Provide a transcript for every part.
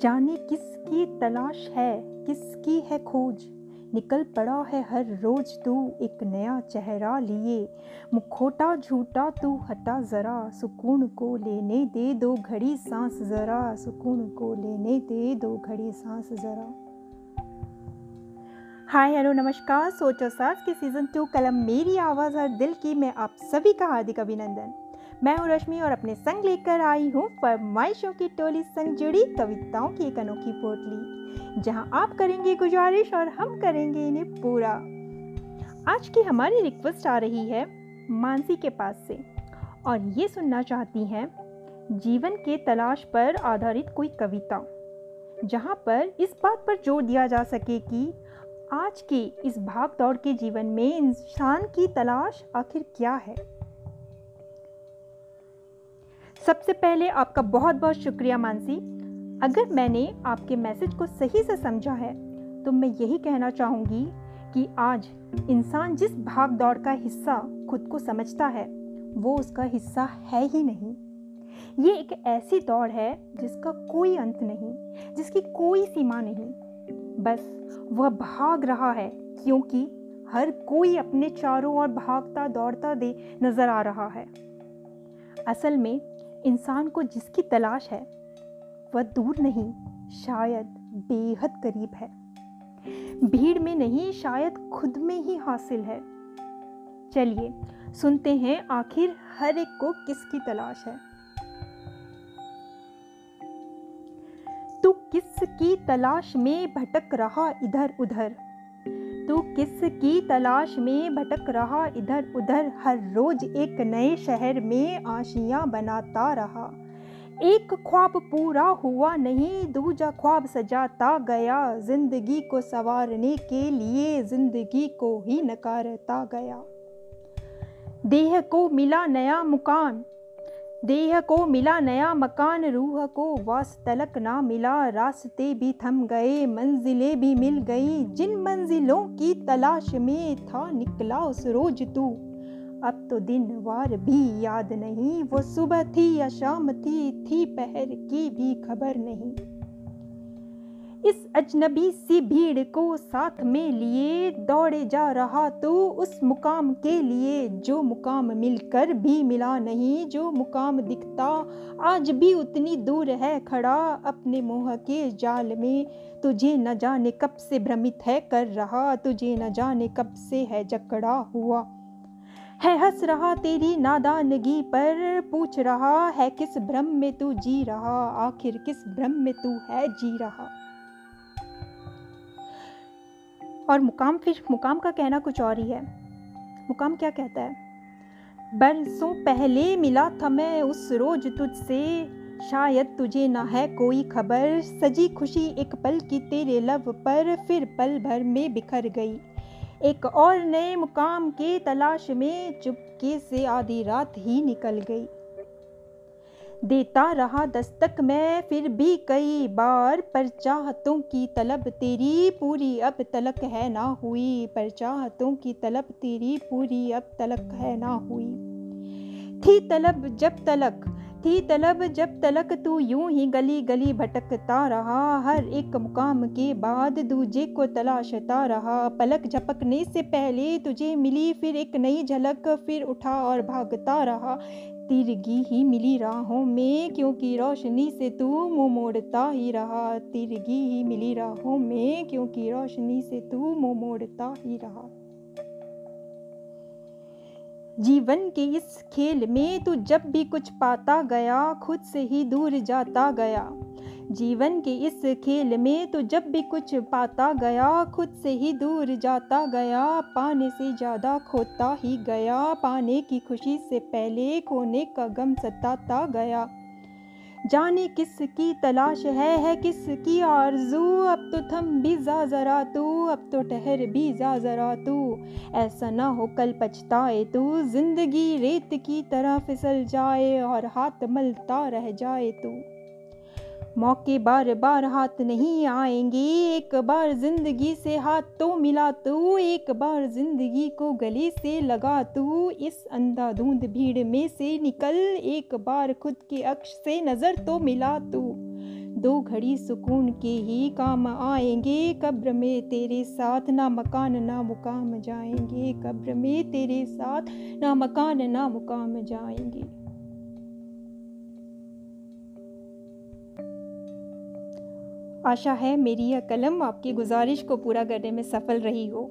जाने किसकी तलाश है, किसकी है खोज? निकल पड़ा है हर रोज तू एक नया चेहरा लिए। मुखोटा झूठा तू हटा ज़रा, सुकून को लेने दे दो घड़ी सांस ज़रा, सुकून को लेने दे दो घड़ी सांस ज़रा। हाय, हेलो, नमस्कार। सोचो सास के सीज़न टू कलम मेरी आवाज़ हर दिल की मैं आप सभी का हार्दिक अभिनंदन। मैं हूँ रश्मि और अपने संग लेकर आई हूँ फरमाइशों की टोली संग जुड़ी कविताओं की एक अनोखी पोटली, जहाँ आप करेंगे गुजारिश और हम करेंगे इन्हें पूरा। आज की हमारी रिक्वेस्ट आ रही है मानसी के पास से, और ये सुनना चाहती हैं, जीवन के तलाश पर आधारित कोई कविता, जहाँ पर इस बात पर ज़ोर दिया जा सके कि आज के इस भाग दौड़ के जीवन में इंसान की तलाश आखिर क्या है। सबसे पहले आपका बहुत बहुत शुक्रिया, मानसी। अगर मैंने आपके मैसेज को सही से समझा है तो मैं यही कहना चाहूँगी कि आज इंसान जिस भाग दौड़ का हिस्सा खुद को समझता है, वो उसका हिस्सा है ही नहीं। ये एक ऐसी दौड़ है जिसका कोई अंत नहीं, जिसकी कोई सीमा नहीं। बस वह भाग रहा है, क्योंकि हर कोई अपने चारों ओर भागता दौड़ता दे नज़र आ रहा है। असल में इंसान को जिसकी तलाश है, वह दूर नहीं, शायद बेहद करीब है। भीड़ में नहीं, शायद खुद में ही हासिल है। चलिए, सुनते हैं आखिर हर एक को किसकी तलाश है। तू किसकी तलाश में भटक रहा इधर उधर तू किस की तलाश में भटक रहा? इधर उधर हर रोज एक नए शहर में आशियाँ बनाता रहा। एक ख्वाब पूरा हुआ नहीं, दूजा ख्वाब सजाता गया। ज़िंदगी को संवारने के लिए ज़िंदगी को ही नकारता गया। देह को मिला नया मुकाम देह को मिला नया मकान, रूह को वास तलक ना मिला। रास्ते भी थम गए, मंजिलें भी मिल गई। जिन मंजिलों की तलाश में था, निकला उस रोज तू। अब तो दिन वार भी याद नहीं, वो सुबह थी या शाम थी थी पहर की भी खबर नहीं। इस अजनबी सी भीड़ को साथ में लिए दौड़े जा रहा तो उस मुकाम के लिए जो मुकाम मिलकर भी मिला नहीं, जो मुकाम दिखता, आज भी उतनी दूर है खड़ा अपने मोह के जाल में। तुझे न जाने कब से भ्रमित है कर रहा, तुझे न जाने कब से है जकड़ा हुआ। है हंस रहा तेरी नादानगी पर, पूछ रहा है किस भ्रम में तू जी रहा, आखिर किस भ्रम में तू है जी रहा। और मुकाम फिर मुकाम का कहना कुछ और ही है। मुकाम क्या कहता है? बरसों पहले मिला था मैं उस रोज तुझसे, शायद तुझे ना है कोई खबर। सजी खुशी एक पल की तेरे लव पर, फिर पल भर में बिखर गई। एक और नए मुकाम के तलाश में चुपके से आधी रात ही निकल गई। देता रहा दस्तक। मैं फिर भी कई बार पर चाहतों की तलब तेरी पूरी अब तलक है ना हुई। पर चाहतों की तलब तेरी पूरी अब तलक है ना हुई। थी तलब जब तलक, थी तलब जब तलक, तू यूँ ही गली गली भटकता रहा। हर एक मुकाम के बाद दूजे को तलाशता रहा। पलक झपकने से पहले तुझे मिली फिर एक नई झलक, फिर उठा और भागता रहा। तिरगी ही मिली राहों में, क्योंकि रोशनी से तू मुँह मोड़ता ही रहा। तिरगी ही मिली राहों में, क्योंकि रोशनी से तू मुँह मोड़ता ही रहा। जीवन के इस खेल में तू जब भी कुछ पाता गया, खुद से ही दूर जाता गया। जीवन के इस खेल में तो जब भी कुछ पाता गया, खुद से ही दूर जाता गया, पाने से ज़्यादा खोता ही गया, पाने की खुशी से पहले खोने का गम सताता गया। जाने किसकी तलाश है है किसकी आरज़ू? अब तो थम भी जा ज़रा तू, अब तो ठहर भी जा ज़रा तू। ऐसा ना हो कल पछताए तू, ज़िंदगी रेत की तरह फिसल जाए और हाथ मलता रह जाए तू। मौके बार बार हाथ नहीं आएँगे। एक बार ज़िंदगी से हाथ तो मिला तू, एक बार ज़िंदगी को गले से लगा तू। इस अंधाधुंध भीड़ में से निकल, एक बार खुद के अक्ष से नज़र तो मिला तू। दो घड़ी सुकून के ही काम आएँगे। कब्र में तेरे साथ ना मकान, ना मुकाम जाएँगे। कब्र में तेरे साथ ना मकान, ना मुकाम जाएँगे। आशा है मेरी यह कलम आपकी गुजारिश को पूरा करने में सफल रही हो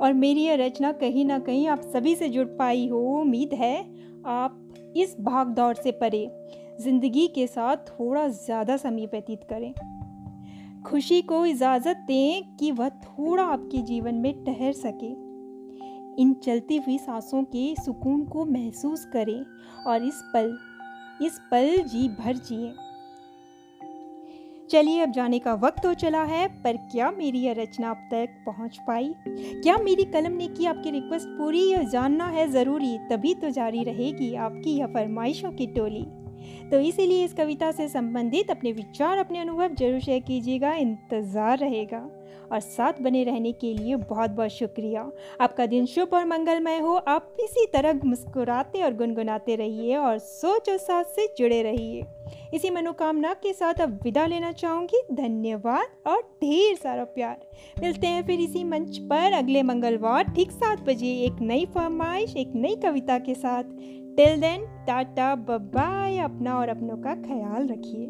और मेरी यह रचना कहीं ना कहीं आप सभी से जुड़ पाई हो। उम्मीद है आप इस भाग दौड़ से परे ज़िंदगी के साथ थोड़ा ज़्यादा समय व्यतीत करें। खुशी को इजाज़त दें कि वह थोड़ा आपके जीवन में ठहर सके। इन चलती हुई सांसों के सुकून को महसूस करें और इस पल इस पल जी भर जिए। चलिए अब जाने का वक्त हो चला है, पर क्या मेरी यह रचना अब तक पहुँच पाई? क्या मेरी कलम ने की आपकी रिक्वेस्ट पूरी? यह जानना है ज़रूरी, तभी तो जारी रहेगी आपकी यह फरमाइशों की टोली। तो इसीलिए इस कविता से संबंधित अपने विचार, अपने अनुभव ज़रूर शेयर कीजिएगा, इंतज़ार रहेगा। और साथ बने रहने के लिए बहुत बहुत शुक्रिया। आपका दिन शुभ और मंगलमय हो। आप इसी तरह मुस्कुराते और गुनगुनाते रहिए और सोच और साथ से जुड़े रहिए। इसी मनोकामना के साथ अब विदा लेना चाहूँगी। धन्यवाद और ढेर सारा प्यार। मिलते हैं फिर इसी मंच पर अगले मंगलवार ठीक सात बजे एक नई फरमाइश, एक नई कविता के साथ। टिल देन टाटा बाय अपना और अपनों का ख्याल रखिए।